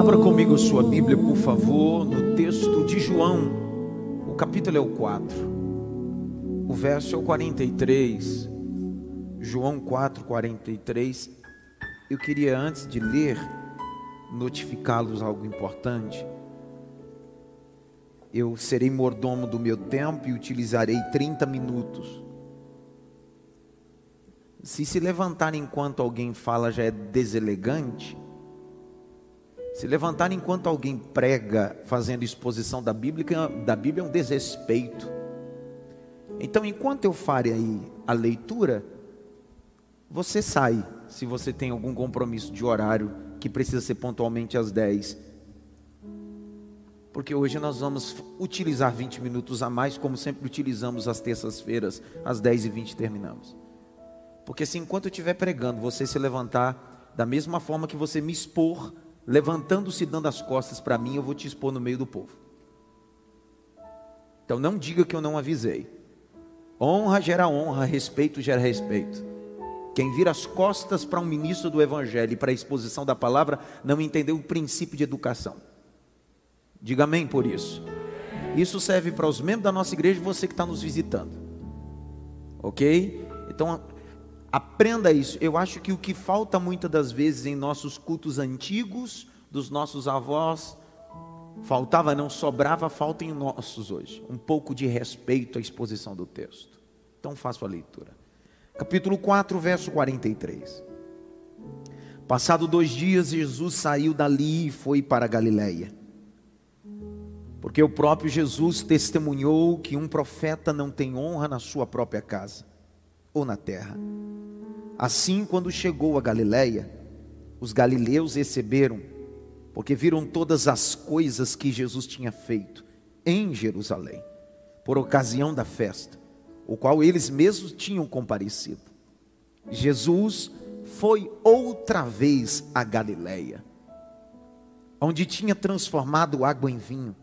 Abra comigo sua Bíblia, por favor, no texto de João. O capítulo é o 4. O verso é o 43. João 4, 43. Eu queria, antes de ler, notificá-los algo importante. Eu serei mordomo do meu tempo e utilizarei 30 minutos. Se se levantar enquanto alguém fala já é deselegante, se levantar enquanto alguém prega fazendo exposição da Bíblia, da Bíblia é um desrespeito. Então, enquanto eu fare aí a leitura, você sai, se você tem algum compromisso de horário que precisa ser pontualmente às 10. Porque hoje nós vamos utilizar 20 minutos a mais, como sempre utilizamos às terças-feiras, às 10 e 20 terminamos. Porque se enquanto eu estiver pregando, você se levantar da mesma forma que você me expor, levantando-se e dando as costas para mim, eu vou te expor no meio do povo. Então não diga que eu não avisei. Honra gera honra, respeito gera respeito. Quem vira as costas para um ministro do Evangelho e para a exposição da palavra não entendeu o princípio de educação. Diga amém por isso. Isso serve para os membros da nossa igreja e você que está nos visitando. Ok? Então, aprenda isso. Eu acho que o que falta muitas das vezes em nossos cultos antigos, dos nossos avós, faltava, não sobrava, falta em nossos hoje. Um pouco de respeito à exposição do texto. Então, faço a leitura capítulo 4, verso 43. Passado dois dias, Jesus saiu dali e foi para Galiléia. Porque o próprio Jesus testemunhou que um profeta não tem honra na sua própria casa ou na terra. Assim, quando chegou a Galiléia, os galileus receberam, porque viram todas as coisas que Jesus tinha feito em Jerusalém, por ocasião da festa o qual eles mesmos tinham comparecido. Jesus foi outra vez a Galiléia, onde tinha transformado água em vinho.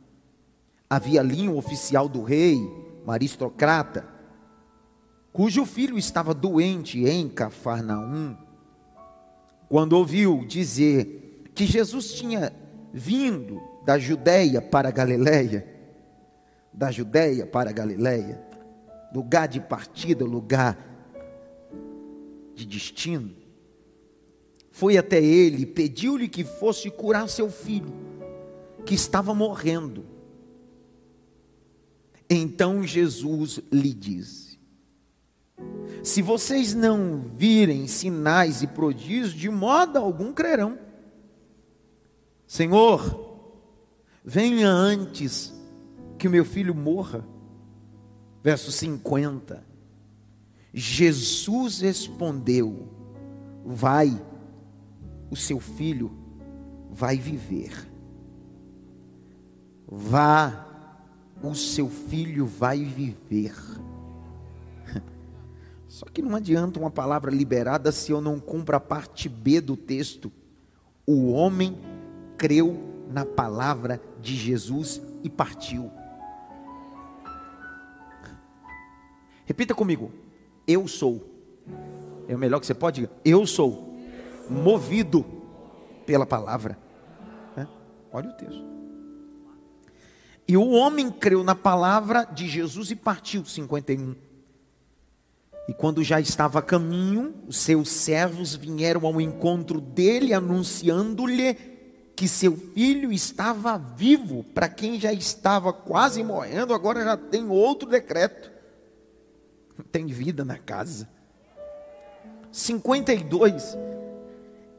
Havia ali um oficial do rei, um aristocrata, cujo filho estava doente em Cafarnaum. Quando ouviu dizer que Jesus tinha vindo da Judéia para a Galiléia, da Judéia para a Galiléia, lugar de partida, lugar de destino. Foi até ele, pediu-lhe que fosse curar seu filho, que estava morrendo. Então Jesus lhe disse: Se vocês não virem sinais e prodígios, de modo algum crerão. Senhor, venha antes que o meu filho morra verso 50. Jesus respondeu: Vai, o seu filho vai viver. Vá, o seu filho vai viver. Só que não adianta uma palavra liberada se eu não cumpro a parte B do texto. O homem creu na palavra de Jesus e partiu. Repita comigo. Eu sou. É o melhor que você pode Eu sou movido pela palavra. É? Olha o texto. E o homem creu na palavra de Jesus e partiu. 51. E quando já estava a caminho, os seus servos vieram ao encontro dele, anunciando-lhe que seu filho estava vivo. Para quem já estava quase morrendo, agora já tem outro decreto tem vida na casa. 52.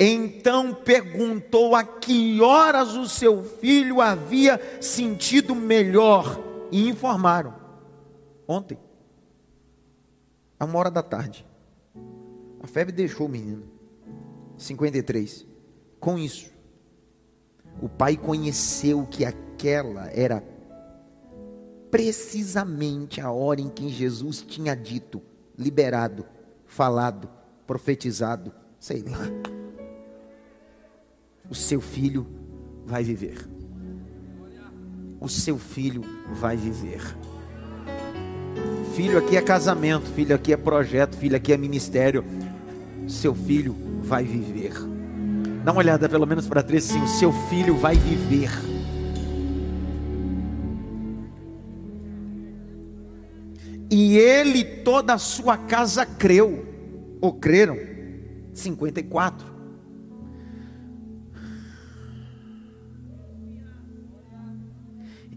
Então perguntou a que horas o seu filho havia sentido melhor e informaram. Ontem, a uma hora da tarde. A febre deixou o menino. 53. Com isso, o pai conheceu que aquela era precisamente a hora em que Jesus tinha dito, liberado, falado, profetizado, sei lá. O seu filho vai viver. O seu filho vai viver. Filho aqui é casamento, filho aqui é projeto, filho aqui é ministério. Seu filho vai viver. Dá uma olhada pelo menos para três o seu filho vai viver. E ele toda a sua casa creu, ou creram. 54.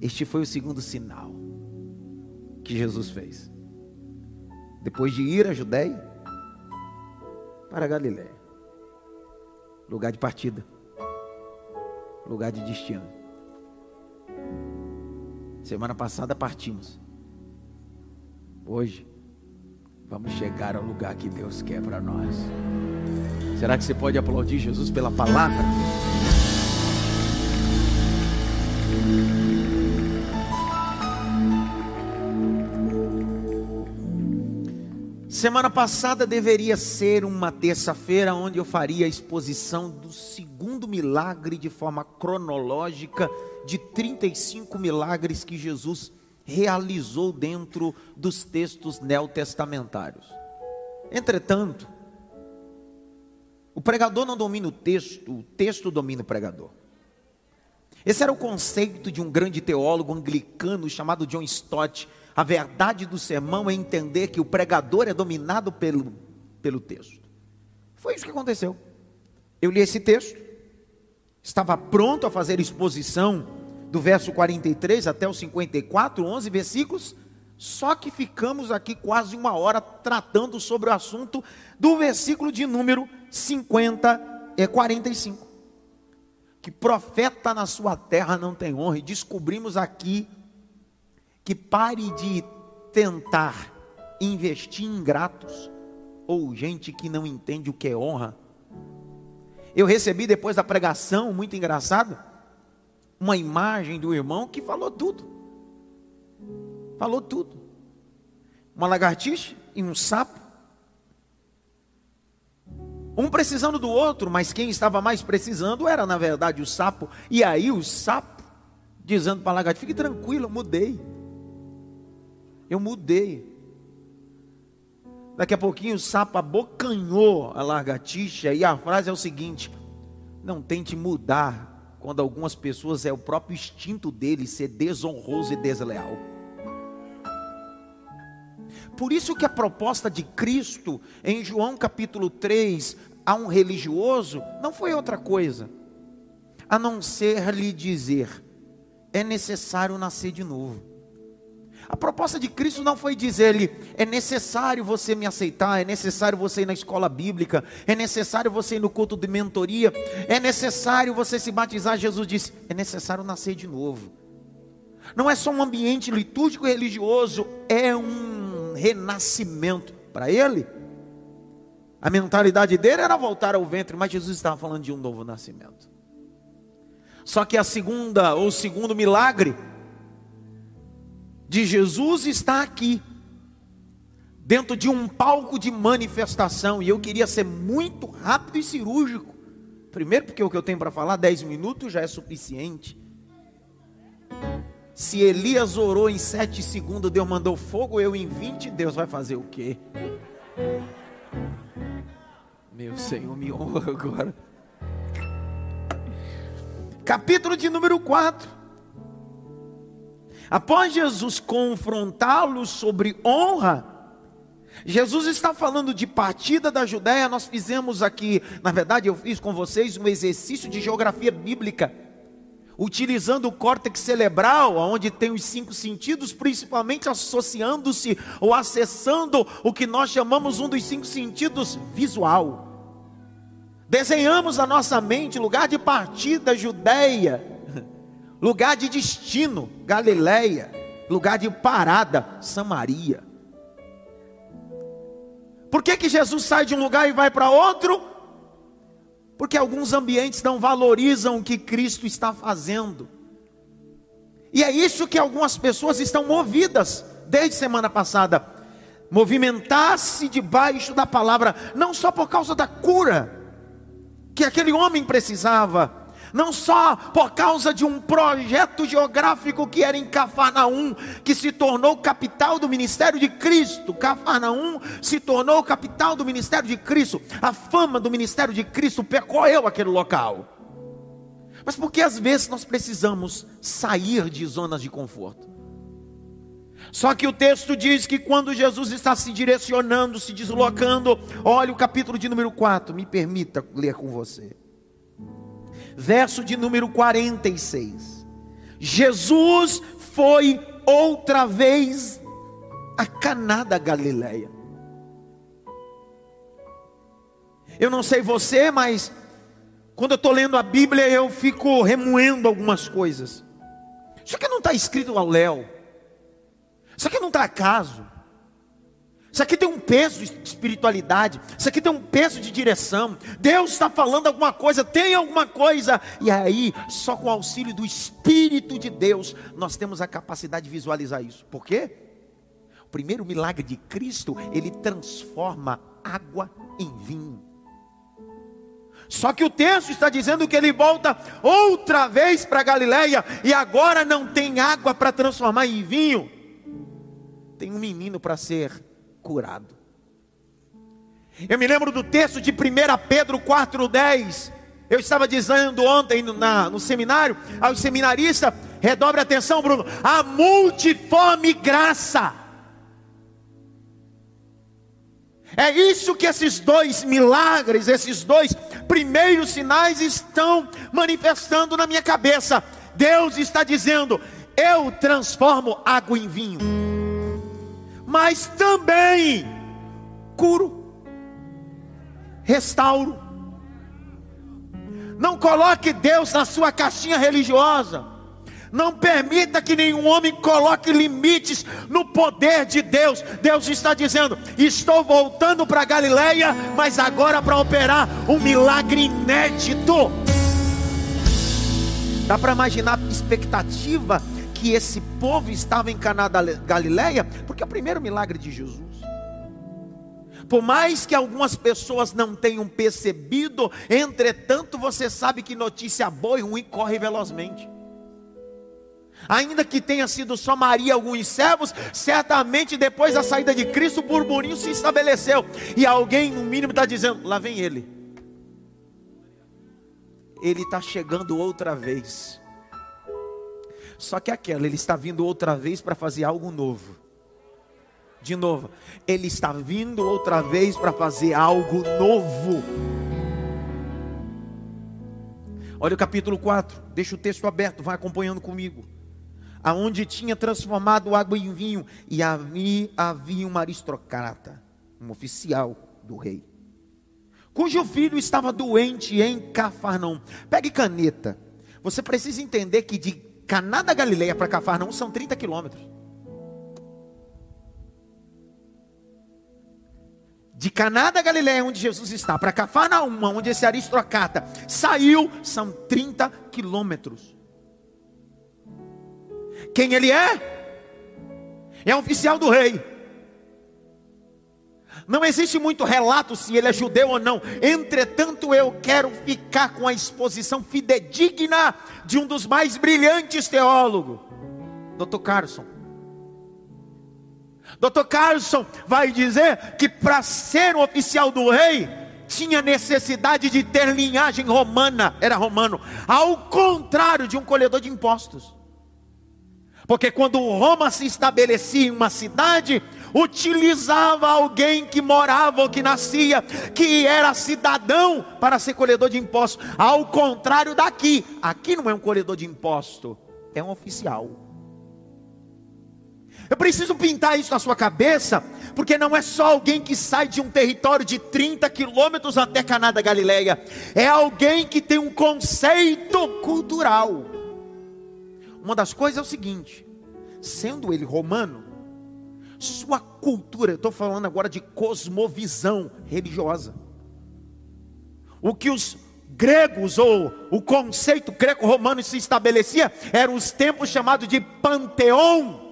Este foi o segundo sinal que Jesus fez. Depois de ir à Judéia para a Galiléia, lugar de partida, lugar de destino. Semana passada partimos. Hoje, vamos chegar ao lugar que Deus quer para nós. Será que você pode aplaudir Jesus pela palavra? Semana passada deveria ser uma terça-feira onde eu faria a exposição do segundo milagre de forma cronológica de 35 milagres que Jesus realizou dentro dos textos neotestamentários. Entretanto, o pregador não domina o texto, o texto domina o pregador. Esse era o conceito de um grande teólogo anglicano chamado John Stott. A verdade do sermão é entender que o pregador é dominado pelo, pelo texto. Foi isso que aconteceu. Eu li esse texto, estava pronto a fazer exposição do verso 43 até o 54, 11 versículos, só que ficamos aqui quase uma hora tratando sobre o assunto do versículo de número 50 e 45. Que profeta na sua terra não tem honra, e descobrimos aqui que pare de tentar investir em ingratos ou gente que não entende o que é honra. Eu recebi depois da pregação, muito engraçado, uma imagem do irmão que falou tudo. Falou tudo. Uma lagartixa e um sapo. Um precisando do outro, mas quem estava mais precisando era, na verdade, o sapo. E aí o sapo, dizendo para a lagartixa: fique tranquilo, mudei. Eu mudei. Daqui a pouquinho o sapo abocanhou a lagartixa e a frase é o seguinte: não tente mudar quando algumas pessoas é o próprio instinto dele ser desonroso e desleal. Por isso que a proposta de Cristo em João capítulo 3 a um religioso não foi outra coisa a não ser lhe dizer: é necessário nascer de novo. A proposta de Cristo não foi dizer-lhe: é necessário você me aceitar, é necessário você ir na escola bíblica, é necessário você ir no culto de mentoria, é necessário você se batizar. Jesus disse: é necessário nascer de novo. Não é só um ambiente litúrgico e religioso, é um renascimento. Para ele, a mentalidade dele era voltar ao ventre, mas Jesus estava falando de um novo nascimento. Só que a segunda ou segundo milagre de Jesus está aqui, dentro de um palco de manifestação, e eu queria ser muito rápido e cirúrgico. Primeiro, porque o que eu tenho para falar, 10 minutos já é suficiente. Se Elias orou em 7 segundos, Deus mandou fogo, eu em 20, Deus vai fazer o quê? Meu Senhor, me honra agora. Capítulo de número 4. Após Jesus confrontá-los sobre honra, Jesus está falando de partida da Judéia. Nós fizemos aqui, na verdade, eu fiz com vocês um exercício de geografia bíblica, utilizando o córtex cerebral, onde tem os cinco sentidos, principalmente associando-se ou acessando o que nós chamamos um dos cinco sentidos visual. Desenhamos a nossa mente lugar de partida Judéia lugar de destino, Galileia, lugar de parada, Samaria. Por que, que Jesus sai de um lugar e vai para outro? Porque alguns ambientes não valorizam o que Cristo está fazendo. E é isso que algumas pessoas estão movidas desde semana passada. Movimentar-se debaixo da palavra, não só por causa da cura que aquele homem precisava, não só por causa de um projeto geográfico que era em Cafarnaum, que se tornou capital do ministério de Cristo. Cafarnaum se tornou capital do ministério de Cristo. A fama do ministério de Cristo percorreu aquele local. Mas porque às vezes nós precisamos sair de zonas de conforto. Só que o texto diz que quando Jesus está se direcionando, se deslocando, olha o capítulo de número 4, me permita ler com você verso de número 46. Jesus foi outra vez a Caná da Galileia. Eu não sei você, mas quando eu estou lendo a Bíblia eu fico remoendo algumas coisas. Isso aqui não está escrito ao léu. Isso aqui não está acaso. Isso aqui tem um peso de espiritualidade. Isso aqui tem um peso de direção. Deus está falando alguma coisa, tem alguma coisa. E aí, só com o auxílio do Espírito de Deus, nós temos a capacidade de visualizar isso. Por quê? O primeiro milagre de Cristo, ele transforma água em vinho. Só que o texto está dizendo que ele volta outra vez para Galiléia e agora não tem água para transformar em vinho. Tem um menino para ser curado. Eu me lembro do texto de 1 Pedro 4,10. Eu estava dizendo ontem na, no seminário, aos seminaristas, redobre atenção, Bruno, a multiforme graça. É isso que esses dois milagres, esses dois primeiros sinais estão manifestando na minha cabeça. Deus está dizendo: Eu transformo água em vinho mas também curo, restauro. Não coloque Deus na sua caixinha religiosa. Não permita que nenhum homem coloque limites no poder de Deus. Deus está dizendo: Estou voltando para Galileia, mas agora para operar um milagre inédito. Dá para imaginar a expectativa que esse povo estava em Caná da Galileia, porque é o primeiro milagre de Jesus. Por mais que algumas pessoas não tenham percebido, entretanto você sabe que notícia boa e ruim corre velozmente. Ainda que tenha sido só Maria alguns servos, certamente depois da saída de Cristo, o burburinho se estabeleceu. E alguém, no mínimo, está dizendo: lá vem ele. Ele está chegando outra vez. Só que aquela, ele está vindo outra vez para fazer algo novo. De novo, ele está vindo outra vez para fazer algo novo. Olha o capítulo 4, deixa o texto aberto, vai acompanhando comigo. Aonde tinha transformado água em vinho, e havia, havia uma aristocrata, um oficial do rei, cujo filho estava doente em Cafarnaum. Pegue caneta. Você precisa entender que de Caná da Galileia para Cafarnaum são 30 quilômetros. De Caná da Galileia, onde Jesus está, para Cafarnaum, onde esse aristocrata saiu, são 30 quilômetros. Quem ele é? É oficial do rei. Não existe muito relato se ele é judeu ou não. Entretanto, eu quero ficar com a exposição fidedigna de um dos mais brilhantes teólogos, Dr. Carson. Dr. Carson vai dizer que para ser um oficial do rei, tinha necessidade de ter linhagem romana, era romano, ao contrário de um colhedor de impostos. Porque quando Roma se estabelecia em uma cidade, utilizava alguém que morava ou que nascia, que era cidadão, para ser colhedor de impostos. Ao contrário daqui, aqui não é um colhedor de imposto, é um oficial. Eu preciso pintar isso na sua cabeça, porque não é só alguém que sai de um território de 30 quilômetros até Caná da Galileia, é alguém que tem um conceito cultural. Uma das coisas é o seguinte: sendo ele romano, sua cultura, eu estou falando agora de cosmovisão religiosa. O que os gregos ou o conceito greco-romano se estabelecia eram os tempos chamados de panteão.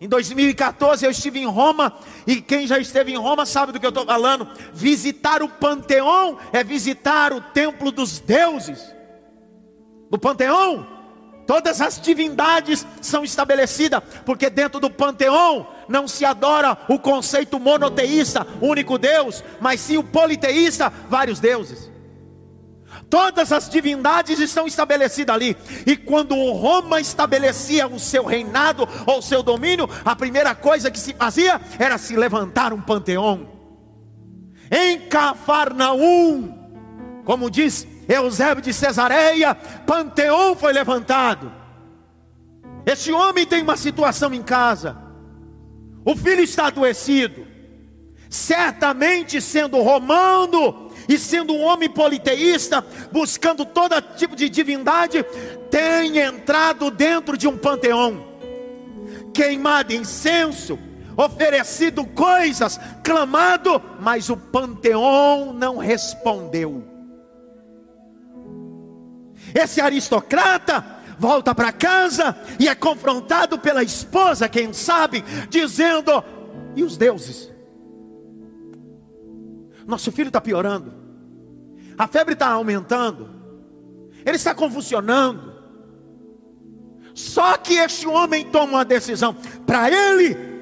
Em 2014 eu estive em Roma e quem já esteve em Roma sabe do que eu estou falando. Visitar o panteão é visitar o templo dos deuses. No panteão, todas as divindades são estabelecidas, porque dentro do panteão não se adora o conceito monoteísta, único Deus, mas sim o politeísta, vários deuses. Todas as divindades estão estabelecidas ali. E quando Roma estabelecia o seu reinado ou o seu domínio, a primeira coisa que se fazia era se levantar um panteão. Em Cafarnaum, como diz Eusébio de Cesareia, panteão foi levantado. Esse homem tem uma situação em casa. O filho está adoecido. Certamente sendo romano, e sendo um homem politeísta, buscando todo tipo de divindade, tem entrado dentro de um panteão, queimado incenso, oferecido coisas, clamado, mas o panteão não respondeu. Esse aristocrata volta para casa e é confrontado pela esposa, quem sabe, dizendo: e os deuses? Nosso filho está piorando. A febre está aumentando. Ele está convulsionando. Só que este homem toma uma decisão. Para ele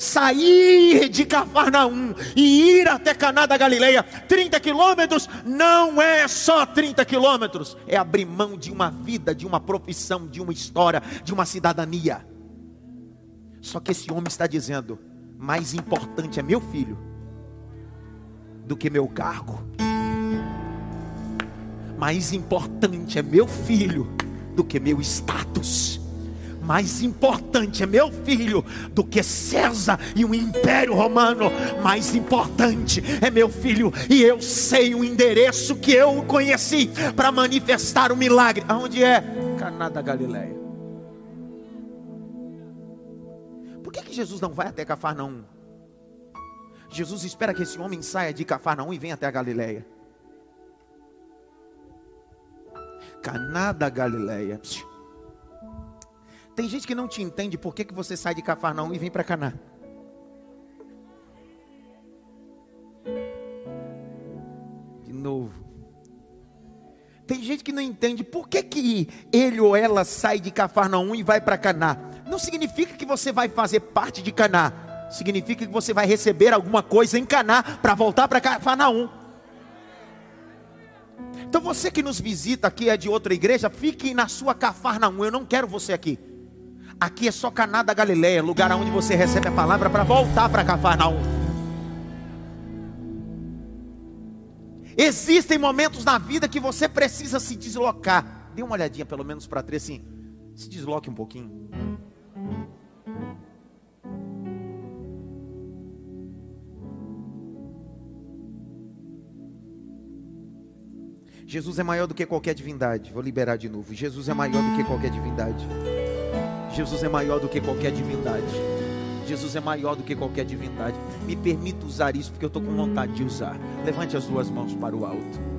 sair de Cafarnaum e ir até Caná da Galileia, 30 quilômetros, não é só 30 quilômetros, é abrir mão de uma vida, de uma profissão, de uma história, de uma cidadania. Só que esse homem está dizendo: mais importante é meu filho do que meu cargo. Mais importante é meu filho do que meu status. Mais importante é meu filho do que César e o Império Romano. Mais importante é meu filho e eu sei o endereço que eu conheci para manifestar o milagre. Aonde é? Caná da Galileia. Por que, que Jesus não vai até Cafarnaum? Jesus espera que esse homem saia de Cafarnaum e venha até a Galileia. Caná da Galileia. Tem gente que não te entende por que, que você sai de Cafarnaum e vem para Caná. De novo. Tem gente que não entende por que, que ele ou ela sai de Cafarnaum e vai para Caná. Não significa que você vai fazer parte de Caná significa que você vai receber alguma coisa em Caná para voltar para Cafarnaum. Então você que nos visita aqui é de outra igreja, fique na sua Cafarnaum. Eu não quero você aqui. Aqui é só Caná da Galileia, lugar onde você recebe a palavra para voltar para Cafarnaum. Existem momentos na vida que você precisa se deslocar. Dê uma olhadinha pelo menos para três assim. Se desloque um pouquinho. Jesus é maior do que qualquer divindade. Vou liberar de novo. Jesus é maior do que qualquer divindade. Jesus é maior do que qualquer divindade. Jesus é maior do que qualquer divindade. Me permita usar isso porque eu estou com vontade de usar. Levante as duas mãos para o alto.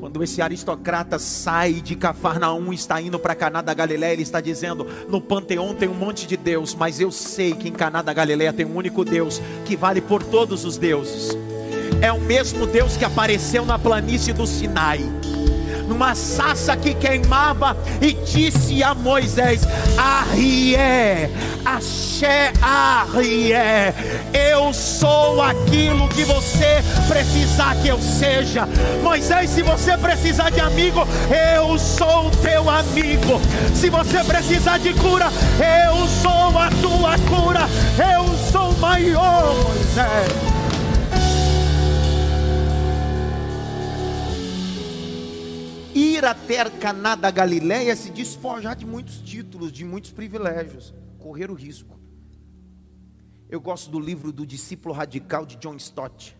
Quando esse aristocrata sai de Cafarnaum, está indo para Caná da Galileia, ele está dizendo: no panteão tem um monte de Deus, mas eu sei que em Caná da Galileia tem um único Deus que vale por todos os deuses é o mesmo Deus que apareceu na planície do Sinai numa sassa que queimava e disse a Moisés: Arrié, Axé, Arrié, eu sou aquilo que você precisar que eu seja. Moisés, se você precisar de amigo, eu sou teu amigo. Se você precisar de cura, eu sou a tua cura. Eu sou maior, Moisés. Ir até Caná da Galileia se despojar de muitos títulos, de muitos privilégios, correr o risco. Eu gosto do livro do discípulo radical de John Stott.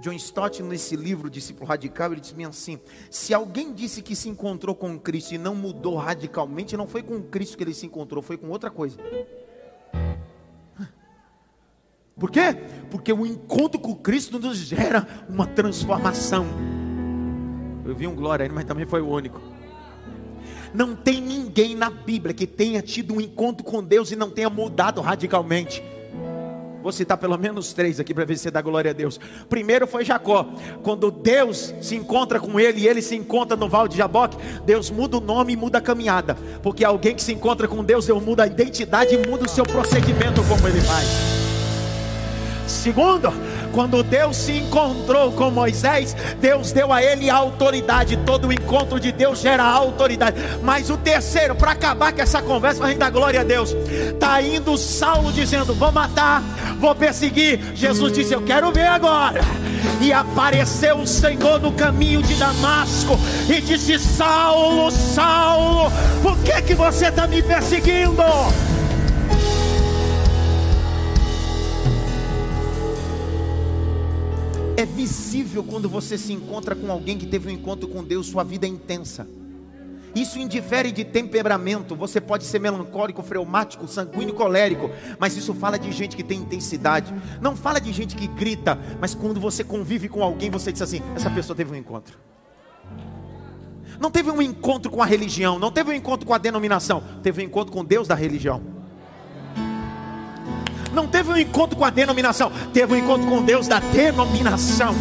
John Stott, nesse livro, Discípulo Radical, ele diz assim: se alguém disse que se encontrou com Cristo e não mudou radicalmente, não foi com Cristo que ele se encontrou, foi com outra coisa. Por quê? Porque o encontro com Cristo nos gera uma transformação. Eu vi um glória aí, mas também foi o único. Não tem ninguém na Bíblia que tenha tido um encontro com Deus e não tenha mudado radicalmente. Vou citar pelo menos três aqui para ver se dá glória a Deus. Primeiro foi Jacó. Quando Deus se encontra com ele e ele se encontra no Val de Jaboque, Deus muda o nome e muda a caminhada. Porque alguém que se encontra com Deus, Deus muda a identidade e muda o seu procedimento como ele faz. Segundo, quando Deus se encontrou com Moisés, Deus deu a ele autoridade. Todo encontro de Deus gera autoridade. Mas o terceiro, para acabar com essa conversa, para dar glória a Deus, está indo Saulo dizendo: Vou matar, vou perseguir. Jesus disse: Eu quero ver agora. E apareceu o Senhor no caminho de Damasco e disse: Saulo, Saulo, por que, que você está me perseguindo? É visível quando você se encontra com alguém que teve um encontro com Deus, sua vida é intensa. Isso indifere de temperamento. Você pode ser melancólico, freumático, sanguíneo, colérico, mas isso fala de gente que tem intensidade. Não fala de gente que grita, mas quando você convive com alguém, você diz assim: essa pessoa teve um encontro. Não teve um encontro com a religião, não teve um encontro com a denominação, teve um encontro com Deus da religião não teve um encontro com a denominação, teve um encontro com Deus da denominação.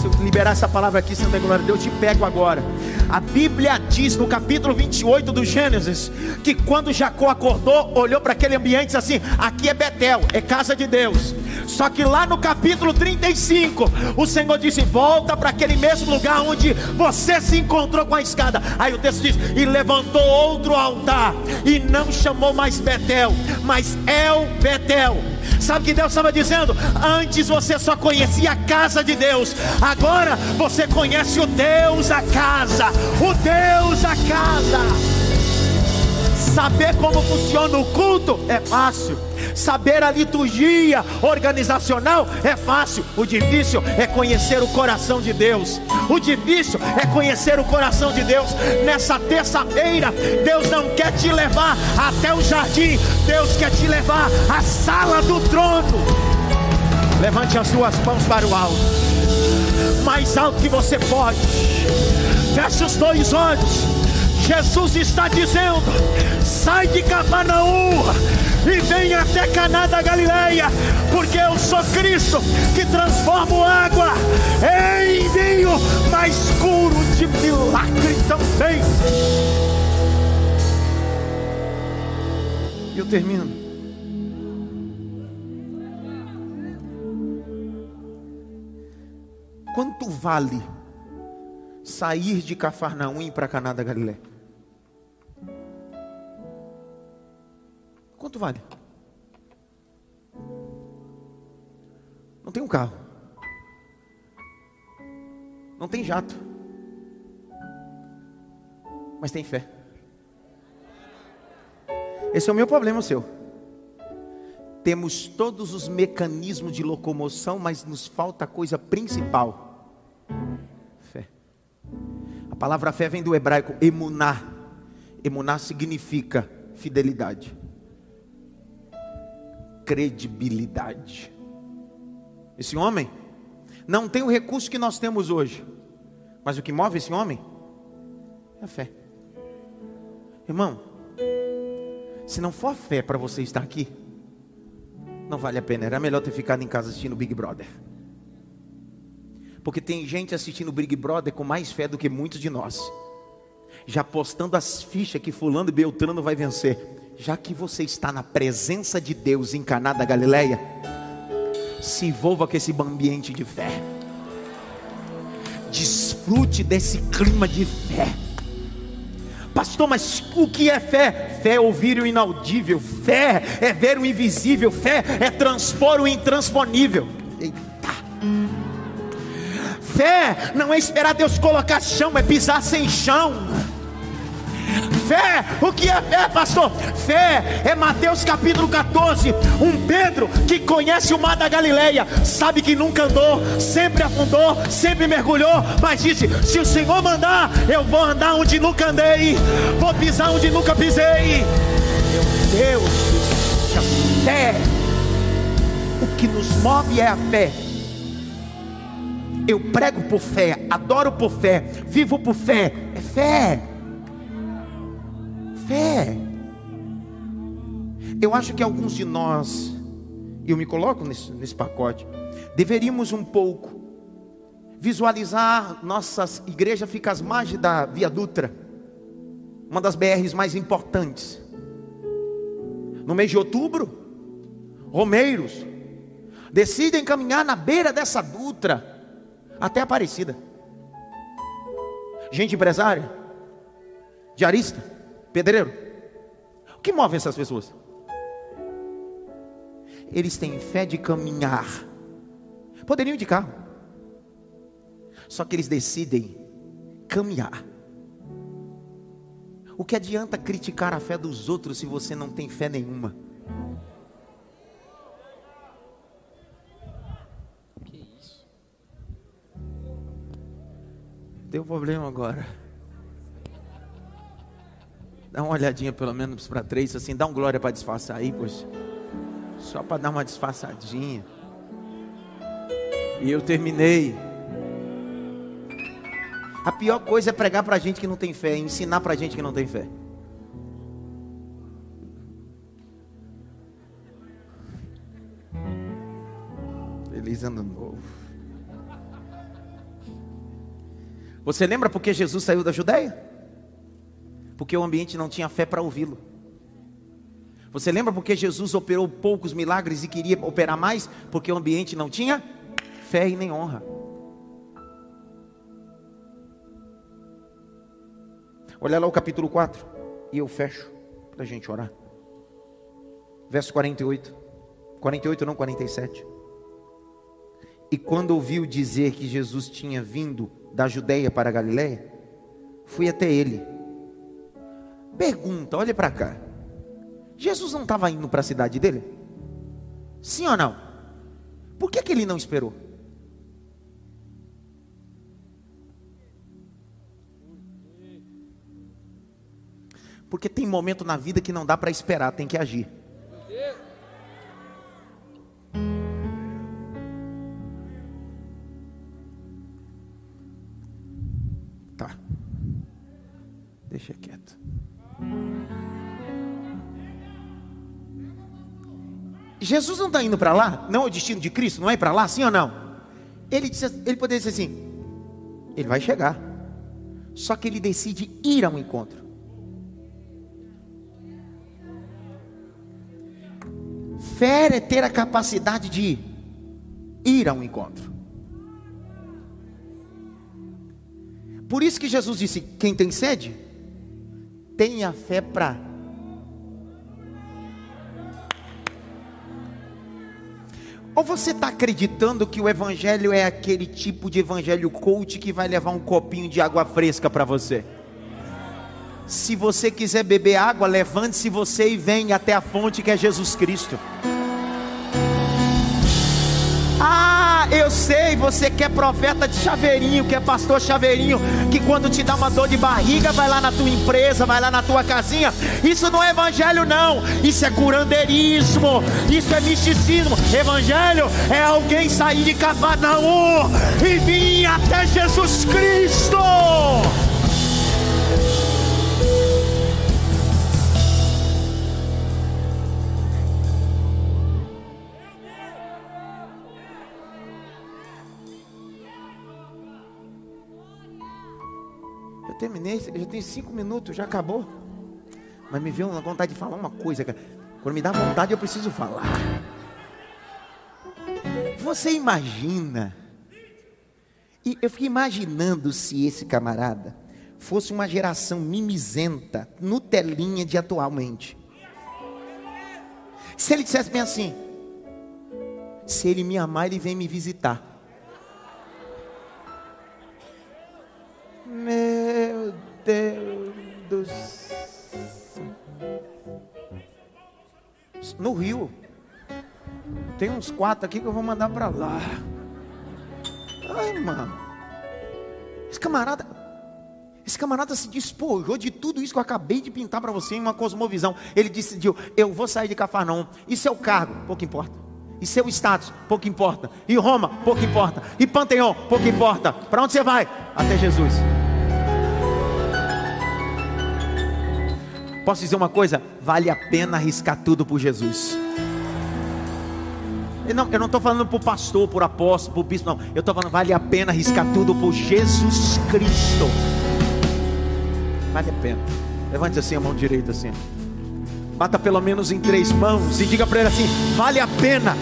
Se eu liberar essa palavra aqui, Santa Glória, Deus te pego agora. A Bíblia diz no capítulo 28 do Gênesis que quando Jacó acordou, olhou para aquele ambiente e disse assim: Aqui é Betel, é casa de Deus. Só que lá no capítulo 35, o Senhor disse: Volta para aquele mesmo lugar onde você se encontrou com a escada. Aí o texto diz: E levantou outro altar, e não chamou mais Betel, mas El Betel. Sabe o que Deus estava dizendo? Antes você só conhecia a casa de Deus, agora você conhece o Deus da casa, o Deus da casa. Saber como funciona o culto é fácil. Saber a liturgia organizacional é fácil. O difícil é conhecer o coração de Deus. O difícil é conhecer o coração de Deus. Nessa terça-feira, Deus não quer te levar até o jardim, Deus quer te levar à sala do trono. Levante as suas mãos para o alto, mais alto que você pode. Feche os dois olhos. Jesus está dizendo: sai de Cafarnaum e vem até Caná da Galileia, porque eu sou Cristo que transformo água em vinho, mas curo de milagre também. Eu termino. Quanto vale sair de Cafarnaum para Caná da Galileia? Quanto vale? Não tem um carro. Não tem jato. Mas tem fé. Esse é o meu problema, seu. Temos todos os mecanismos de locomoção, mas nos falta a coisa principal. A palavra fé vem do hebraico emuná. Emuná significa fidelidade credibilidade. Esse homem não tem o recurso que nós temos hoje, mas o que move esse homem é a fé. Irmão, se não for a fé para você estar aqui, não vale a pena. Era melhor ter ficado em casa assistindo Big Brother. Porque tem gente assistindo Big Brother com mais fé do que muitos de nós. Já postando as fichas que fulano e Beltrano vai vencer já que você está na presença de Deus Caná da Galileia, se envolva com esse ambiente de fé. Desfrute desse clima de fé. Pastor, mas o que é fé? Fé é ouvir o inaudível, fé é ver o invisível, fé é transpor o intransponível. Eita. Fé não é esperar Deus colocar chão, é pisar sem chão. Fé, o que é fé, pastor? Fé é Mateus capítulo 14. Um Pedro que conhece o mar da Galileia, sabe que nunca andou, sempre afundou, sempre mergulhou, mas disse: Se o Senhor mandar, eu vou andar onde nunca andei, vou pisar onde nunca pisei. Meu Deus, fé, o que nos move é a fé. Eu prego por fé, adoro por fé, vivo por fé, é fé fé. Eu acho que alguns de nós e eu me coloco nesse, nesse pacote, deveríamos um pouco visualizar nossas igrejas fica às margens da Via Dutra, uma das BRs mais importantes. No mês de outubro, romeiros decidem caminhar na beira dessa Dutra até Aparecida. Gente empresária, diarista, pedreiro. O que move essas pessoas? Eles têm fé de caminhar. Poderiam ir de carro. Só que eles decidem caminhar. O que adianta criticar a fé dos outros se você não tem fé nenhuma? Deu problema agora. Dá uma olhadinha pelo menos para três, assim, dá um glória para disfarçar aí, pois. Só para dar uma disfarçadinha. E eu terminei. A pior coisa é pregar para gente que não tem fé, ensinar para gente que não tem fé. Feliz ano Você lembra porque Jesus saiu da Judéia? Porque o ambiente não tinha fé para ouvi-lo. Você lembra porque Jesus operou poucos milagres e queria operar mais? Porque o ambiente não tinha fé e nem honra. Olha lá o capítulo 4. E eu fecho para a gente orar. Verso 48. 48, não 47. E quando ouviu dizer que Jesus tinha vindo da Judéia para a Galiléia, fui até ele. Pergunta, olha para cá. Jesus não estava indo para a cidade dele? Sim ou não? Por que, que ele não esperou? Porque tem momento na vida que não dá para esperar, tem que agir. Jesus não está indo para lá? Não é o destino de Cristo? Não é para lá? Sim ou não? Ele, disse, ele poderia dizer assim: ele vai chegar. Só que ele decide ir ao encontro. Fé é ter a capacidade de ir a um encontro. Por isso que Jesus disse: quem tem sede, tenha fé para. Ou você está acreditando que o Evangelho é aquele tipo de Evangelho coach que vai levar um copinho de água fresca para você? Se você quiser beber água, levante-se você e venha até a fonte que é Jesus Cristo. Eu sei, você quer profeta de chaveirinho, quer pastor chaveirinho, que quando te dá uma dor de barriga, vai lá na tua empresa, vai lá na tua casinha. Isso não é evangelho, não. Isso é curandeirismo, isso é misticismo. Evangelho é alguém sair de Cafarnaum e vir até Jesus Cristo. Eu terminei, já tem cinco minutos, já acabou. Mas me veio uma vontade de falar uma coisa, cara. Quando me dá vontade, eu preciso falar. Você imagina? E eu fiquei imaginando se esse camarada fosse uma geração mimizenta, Nutelinha de atualmente. Se ele dissesse bem assim: se ele me amar, ele vem me visitar. Meu Deus do céu. No Rio. Tem uns quatro aqui que eu vou mandar para lá. Ai, mano. Esse camarada. Esse camarada se despojou de tudo isso que eu acabei de pintar para você em uma cosmovisão. Ele decidiu: eu vou sair de Cafarnaum. E seu cargo? Pouco importa. E seu status? Pouco importa. E Roma? Pouco importa. E Panteão? Pouco importa. Para onde você vai? Até Jesus. Posso dizer uma coisa? Vale a pena arriscar tudo por Jesus. Eu não estou falando por pastor, por apóstolo, por bispo, não. Eu estou falando, vale a pena arriscar tudo por Jesus Cristo. Vale a pena. Levante assim a mão direita assim. Bata pelo menos em três mãos e diga para ele assim: vale a pena.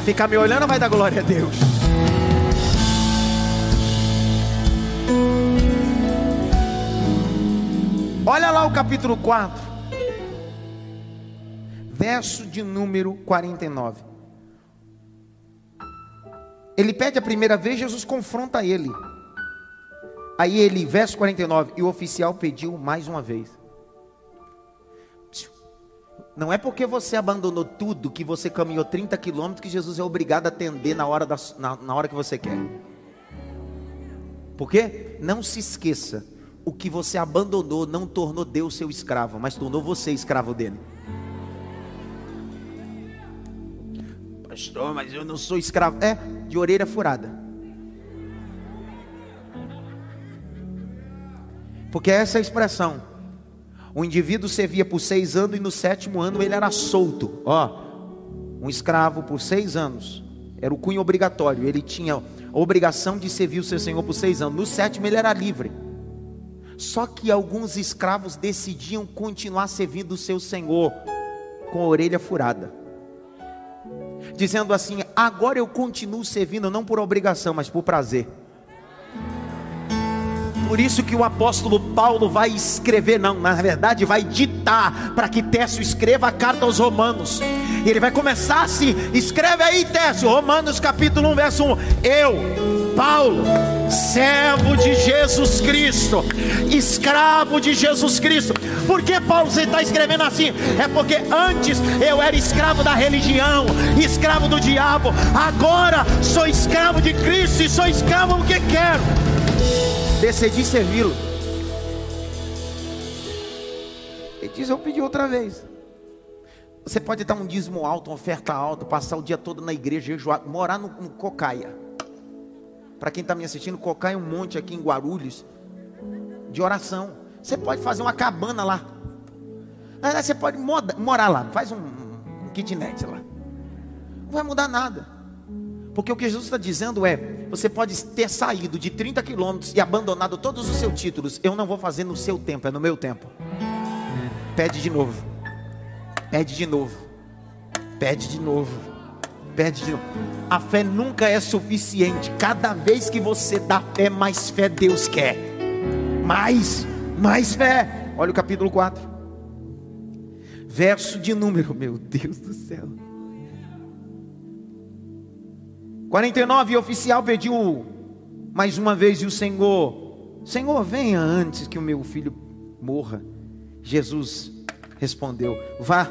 Vai ficar me olhando ou vai dar glória a Deus? Olha lá o capítulo 4, verso de número 49. Ele pede a primeira vez, Jesus confronta ele. Aí ele, verso 49, e o oficial pediu mais uma vez. Não é porque você abandonou tudo, que você caminhou 30 quilômetros, que Jesus é obrigado a atender na hora, da, na, na hora que você quer. Porque não se esqueça, o que você abandonou não tornou Deus seu escravo, mas tornou você escravo dele. Pastor, mas eu não sou escravo. É, de orelha furada. Porque essa é a expressão. O indivíduo servia por seis anos e no sétimo ano ele era solto. Ó, um escravo por seis anos. Era o cunho obrigatório. Ele tinha a obrigação de servir o seu senhor por seis anos. No sétimo ele era livre. Só que alguns escravos decidiam continuar servindo o seu senhor com a orelha furada. Dizendo assim: agora eu continuo servindo não por obrigação, mas por prazer por isso que o apóstolo Paulo vai escrever, não, na verdade vai ditar para que Técio escreva a carta aos Romanos. E ele vai começar assim: escreve aí, Técio, Romanos capítulo 1, verso 1. Eu, Paulo, servo de Jesus Cristo, escravo de Jesus Cristo. Por que Paulo você está escrevendo assim? É porque antes eu era escravo da religião, escravo do diabo, agora sou escravo de Cristo e sou escravo do que quero decidi servi-lo. Ele diz: Eu pedi outra vez. Você pode dar um dízimo alto, uma oferta alta, passar o dia todo na igreja, jejuar, morar no, no Cocaia. Para quem está me assistindo, Cocaia é um monte aqui em Guarulhos de oração. Você pode fazer uma cabana lá. Você pode morar lá, faz um, um kitnet lá. Não vai mudar nada. Porque o que Jesus está dizendo é: você pode ter saído de 30 quilômetros e abandonado todos os seus títulos. Eu não vou fazer no seu tempo, é no meu tempo. Pede de novo. Pede de novo. Pede de novo. Pede de novo. A fé nunca é suficiente. Cada vez que você dá fé, mais fé Deus quer. Mais, mais fé. Olha o capítulo 4. Verso de número, meu Deus do céu. 49, o oficial pediu mais uma vez, e o Senhor, Senhor, venha antes que o meu filho morra. Jesus respondeu: Vá.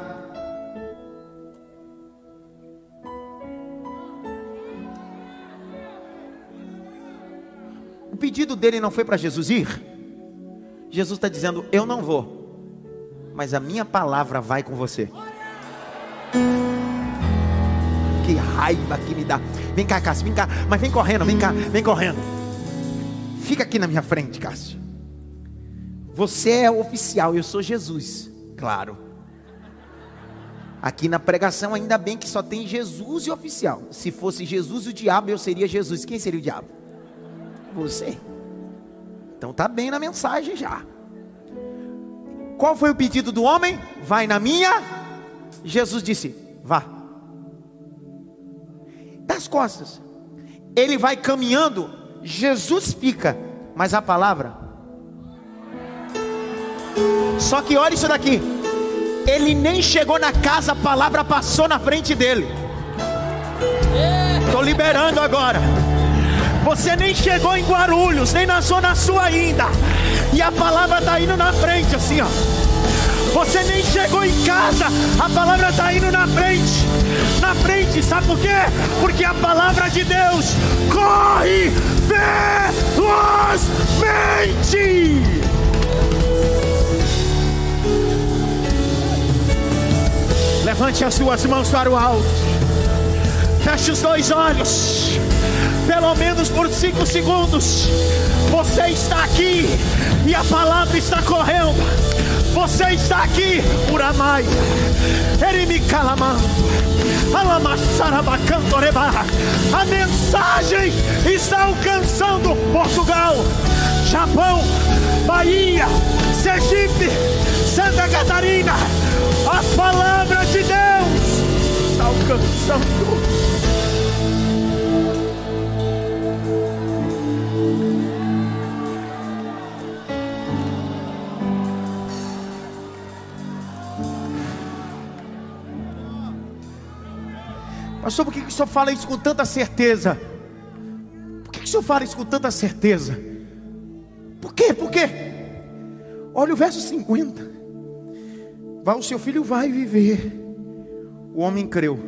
O pedido dele não foi para Jesus ir. Jesus está dizendo: Eu não vou, mas a minha palavra vai com você que raiva que me dá. Vem cá, Cássio, vem cá. Mas vem correndo, vem cá, vem correndo. Fica aqui na minha frente, Cássio. Você é oficial, eu sou Jesus. Claro. Aqui na pregação, ainda bem que só tem Jesus e oficial. Se fosse Jesus e o diabo, eu seria Jesus. Quem seria o diabo? Você. Então tá bem na mensagem já. Qual foi o pedido do homem? Vai na minha. Jesus disse: Vá das costas. Ele vai caminhando, Jesus fica, mas a palavra. Só que olha isso daqui. Ele nem chegou na casa, a palavra passou na frente dele. Estou liberando agora. Você nem chegou em Guarulhos, nem na zona sul ainda. E a palavra está indo na frente, assim, ó. Você nem chegou em casa, a palavra está indo na frente. Na frente, sabe por quê? Porque a palavra de Deus corre velozmente. Levante as suas mãos para o alto. Feche os dois olhos. Pelo menos por cinco segundos. Você está aqui e a palavra está correndo. Você está aqui, me calamando. A mensagem está alcançando Portugal, Japão, Bahia, Sergipe, Santa Catarina. A palavra de Deus está alcançando. Pastor, por que, que o senhor fala isso com tanta certeza? Por que, que o senhor fala isso com tanta certeza? Por quê? Por quê? Olha o verso 50. Vai, o seu filho vai viver. O homem creu.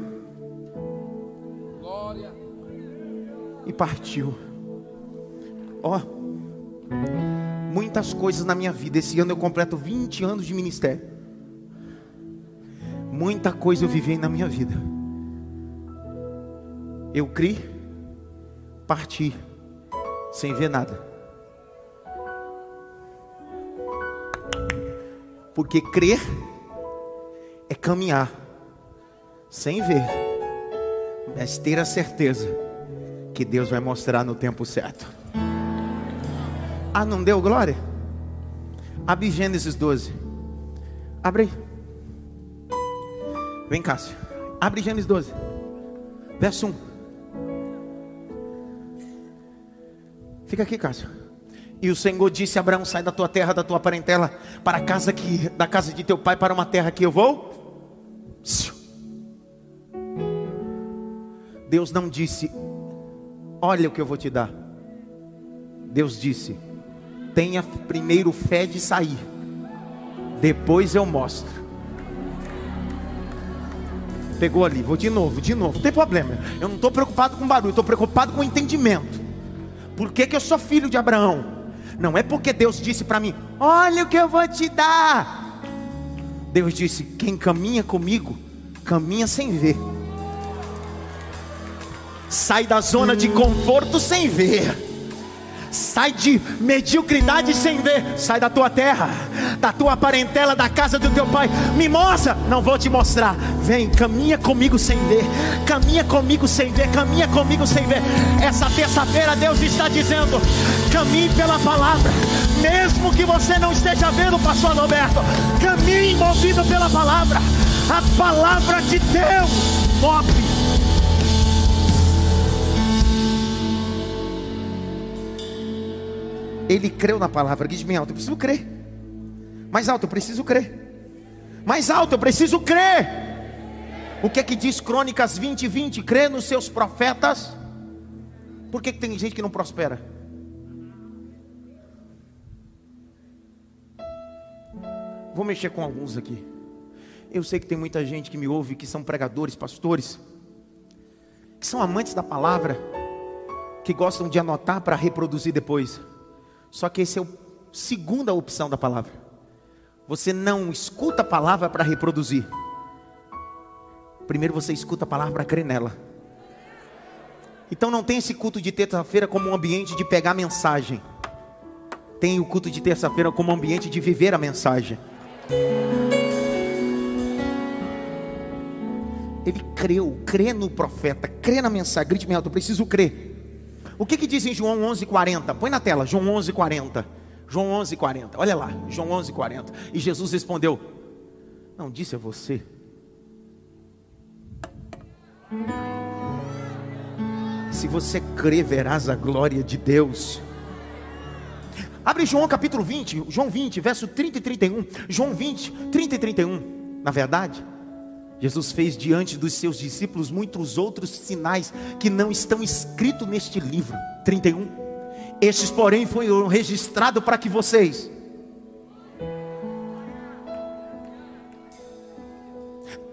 Glória. E partiu. Ó, muitas coisas na minha vida. Esse ano eu completo 20 anos de ministério. Muita coisa eu vivi na minha vida. Eu criei, parti, sem ver nada. Porque crer é caminhar, sem ver, mas ter a certeza que Deus vai mostrar no tempo certo. Ah, não deu glória? Abre Gênesis 12. Abre aí. Vem, Cássio. Abre Gênesis 12. Verso 1. Fica aqui, Cássio. E o Senhor disse Abraão: Sai da tua terra, da tua parentela, para a casa que, da casa de teu pai, para uma terra que eu vou. Deus não disse: Olha o que eu vou te dar. Deus disse: Tenha primeiro fé de sair, depois eu mostro. Pegou ali, vou de novo, de novo, não tem problema. Eu não estou preocupado com barulho, estou preocupado com entendimento. Por que, que eu sou filho de Abraão? Não é porque Deus disse para mim: Olha o que eu vou te dar. Deus disse: Quem caminha comigo, caminha sem ver. Sai da zona de conforto sem ver. Sai de mediocridade sem ver. Sai da tua terra, da tua parentela, da casa do teu pai. Me mostra. Não vou te mostrar. Vem, caminha comigo sem ver. Caminha comigo sem ver. Caminha comigo sem ver. Essa terça-feira Deus está dizendo: caminhe pela palavra. Mesmo que você não esteja vendo, pastor Roberto, caminhe movido pela palavra. A palavra de Deus move Ele creu na palavra. Diz bem alto, eu preciso crer. Mais alto, eu preciso crer. Mais alto, eu preciso crer. O que é que diz Crônicas 20, 20? Crê nos seus profetas. Por que, que tem gente que não prospera? Vou mexer com alguns aqui. Eu sei que tem muita gente que me ouve que são pregadores, pastores, que são amantes da palavra, que gostam de anotar para reproduzir depois. Só que essa é a segunda opção da palavra. Você não escuta a palavra para reproduzir. Primeiro você escuta a palavra para crer nela. Então não tem esse culto de terça-feira como um ambiente de pegar mensagem. Tem o culto de terça-feira como um ambiente de viver a mensagem. Ele creu, crê no profeta, crê na mensagem. Grite me alto, eu preciso crer. O que, que diz em João 11:40? Põe na tela, João 11:40. João 11:40. Olha lá, João 11:40. E Jesus respondeu: Não disse a você. Se você crer, verás a glória de Deus. Abre João capítulo 20, João 20, verso 30 e 31. João 20, 30 e 31. Na verdade, Jesus fez diante dos seus discípulos muitos outros sinais que não estão escritos neste livro. 31. Estes, porém, foram registrados para que vocês.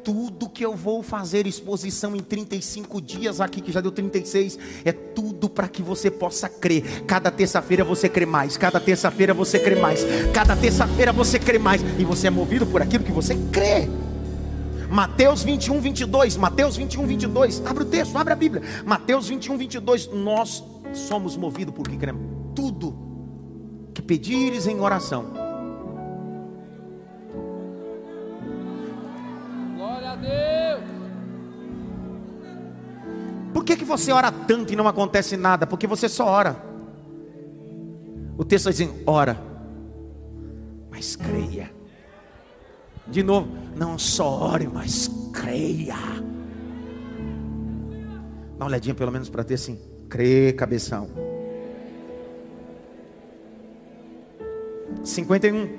Tudo que eu vou fazer exposição em 35 dias aqui, que já deu 36, é tudo para que você possa crer. Cada terça-feira você crê mais, cada terça-feira você crê mais, cada terça-feira você crê mais, e você é movido por aquilo que você crê. Mateus 21, 22. Mateus 21, 22. Abre o texto, abre a Bíblia. Mateus 21, 22. Nós somos movidos por que queremos. Tudo que pedires em oração. Glória a Deus. Por que, que você ora tanto e não acontece nada? Porque você só ora. O texto dizendo: ora, mas creia. De novo, não só ore, mas creia. Dá uma olhadinha pelo menos para ter assim, crê, cabeção. 51.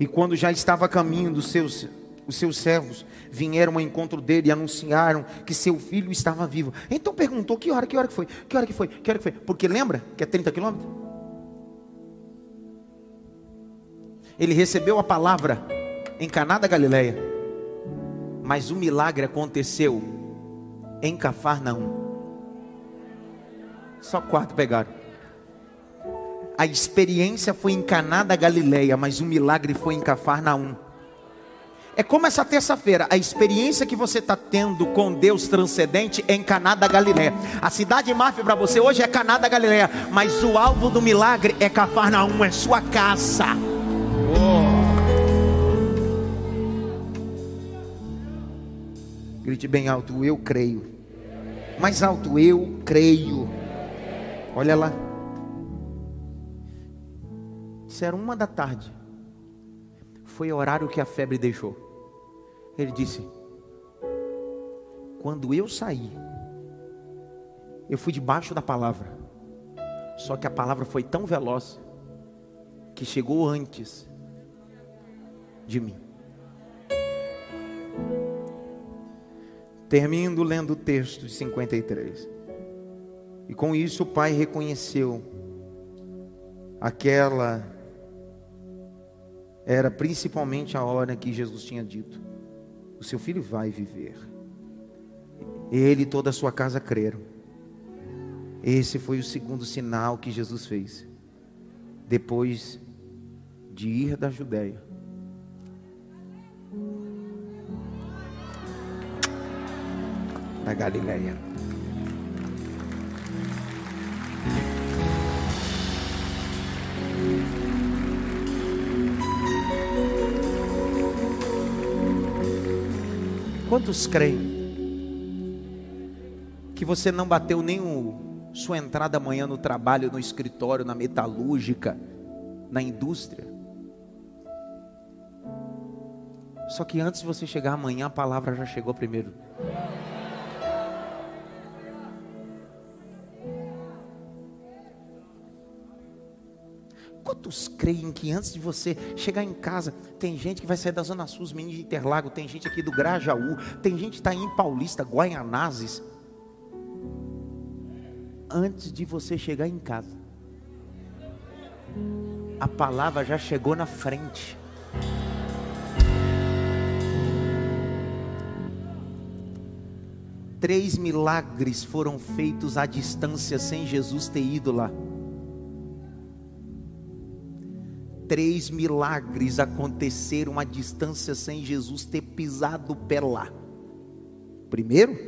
E quando já estava a caminho dos seus, os seus servos vieram ao encontro dele e anunciaram que seu filho estava vivo. Então perguntou: que hora, que hora que foi? Que hora que foi? Que hora que foi? Porque lembra que é 30 quilômetros? Ele recebeu a palavra em Caná da Galileia, mas o milagre aconteceu em Cafarnaum. Só quatro pegaram. A experiência foi em Caná da Galileia, mas o milagre foi em Cafarnaum. É como essa terça-feira, a experiência que você está tendo com Deus transcendente é em Caná da Galileia. A cidade máfia para você hoje é Caná da Galileia, mas o alvo do milagre é Cafarnaum, é sua casa. Grite bem alto, eu creio. Mais alto, eu creio. Olha lá. Isso era uma da tarde. Foi o horário que a febre deixou. Ele disse: Quando eu saí, eu fui debaixo da palavra. Só que a palavra foi tão veloz que chegou antes de mim. Termino lendo o texto de 53. E com isso o pai reconheceu aquela era principalmente a hora que Jesus tinha dito: O seu filho vai viver. Ele e toda a sua casa creram. Esse foi o segundo sinal que Jesus fez. Depois de ir da Judéia. Da Galileia. Quantos creem que você não bateu nem o, sua entrada amanhã no trabalho, no escritório, na metalúrgica, na indústria? Só que antes de você chegar amanhã, a palavra já chegou primeiro. Quantos creem que antes de você chegar em casa, tem gente que vai sair da Zona Sul, os meninos de Interlago, tem gente aqui do Grajaú, tem gente que está em Paulista, Guaianazes. Antes de você chegar em casa, a palavra já chegou na frente. Três milagres foram feitos à distância sem Jesus ter ido lá. Três milagres aconteceram à distância sem Jesus ter pisado pé lá. Primeiro,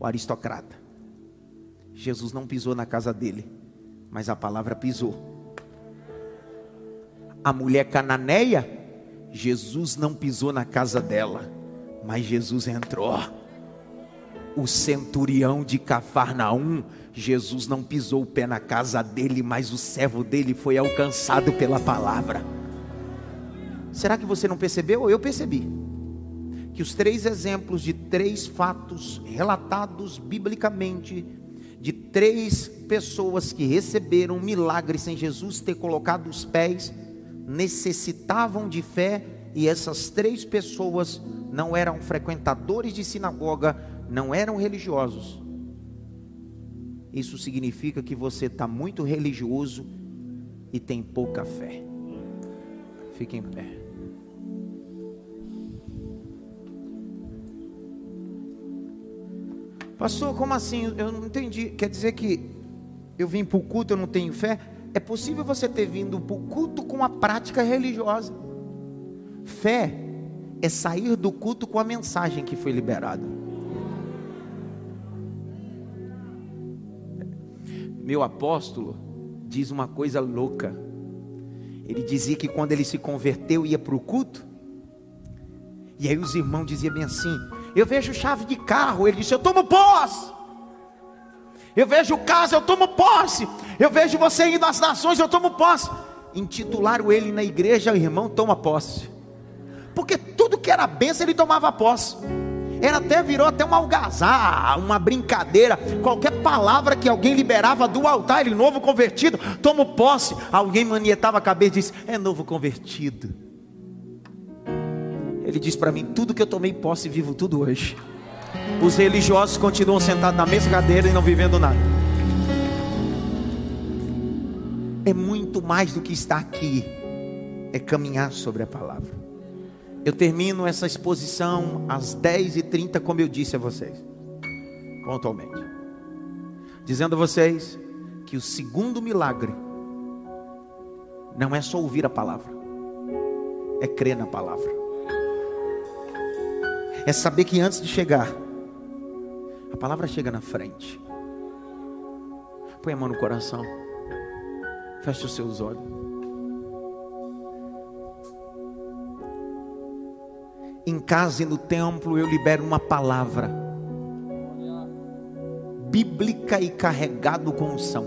o aristocrata. Jesus não pisou na casa dele, mas a palavra pisou. A mulher cananeia, Jesus não pisou na casa dela, mas Jesus entrou. O centurião de Cafarnaum, Jesus não pisou o pé na casa dele, mas o servo dele foi alcançado pela palavra. Será que você não percebeu? Eu percebi. Que os três exemplos de três fatos relatados biblicamente, de três pessoas que receberam milagres sem Jesus ter colocado os pés, necessitavam de fé, e essas três pessoas não eram frequentadores de sinagoga, não eram religiosos, isso significa que você está muito religioso e tem pouca fé. Fique em pé. Pastor, como assim? Eu não entendi. Quer dizer que eu vim para o culto, eu não tenho fé? É possível você ter vindo para o culto com a prática religiosa. Fé é sair do culto com a mensagem que foi liberada. Meu apóstolo diz uma coisa louca. Ele dizia que quando ele se converteu ia para o culto, e aí os irmãos diziam bem assim: Eu vejo chave de carro. Ele disse: Eu tomo posse. Eu vejo casa, eu tomo posse. Eu vejo você indo às nações, eu tomo posse. Intitularam ele na igreja, o irmão toma posse. Porque tudo que era benção ele tomava posse. Era até virou até uma algazarra, uma brincadeira. Qualquer palavra que alguém liberava do altar, ele novo convertido, tomo posse. Alguém manietava a cabeça e disse: É novo convertido. Ele diz para mim: Tudo que eu tomei posse, vivo tudo hoje. Os religiosos continuam sentados na mesma cadeira e não vivendo nada. É muito mais do que estar aqui, é caminhar sobre a palavra. Eu termino essa exposição às 10h30, como eu disse a vocês, pontualmente, dizendo a vocês que o segundo milagre não é só ouvir a palavra, é crer na palavra, é saber que antes de chegar, a palavra chega na frente. Põe a mão no coração. Feche os seus olhos. Em casa e no templo eu libero uma palavra bíblica e carregado com unção.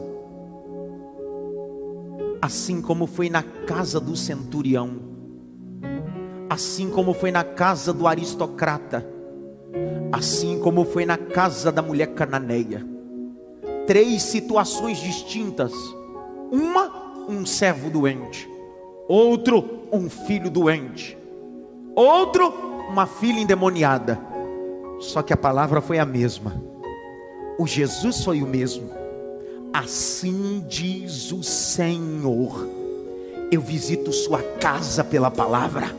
Assim como foi na casa do centurião, assim como foi na casa do aristocrata, assim como foi na casa da mulher cananeia. Três situações distintas. Uma, um servo doente. Outro, um filho doente. Outro, uma filha endemoniada. Só que a palavra foi a mesma. O Jesus foi o mesmo. Assim diz o Senhor. Eu visito sua casa pela palavra.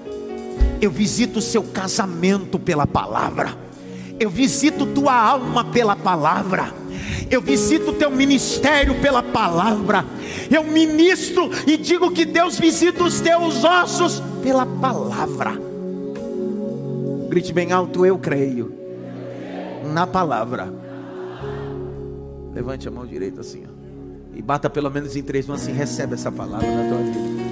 Eu visito seu casamento pela palavra eu visito tua alma pela palavra. Eu visito teu ministério pela palavra. Eu ministro e digo que Deus visita os teus ossos pela palavra. Grite bem alto, eu creio. Na palavra. Levante a mão direita assim, ó, e bata pelo menos em três mãos assim, recebe essa palavra na tua vida.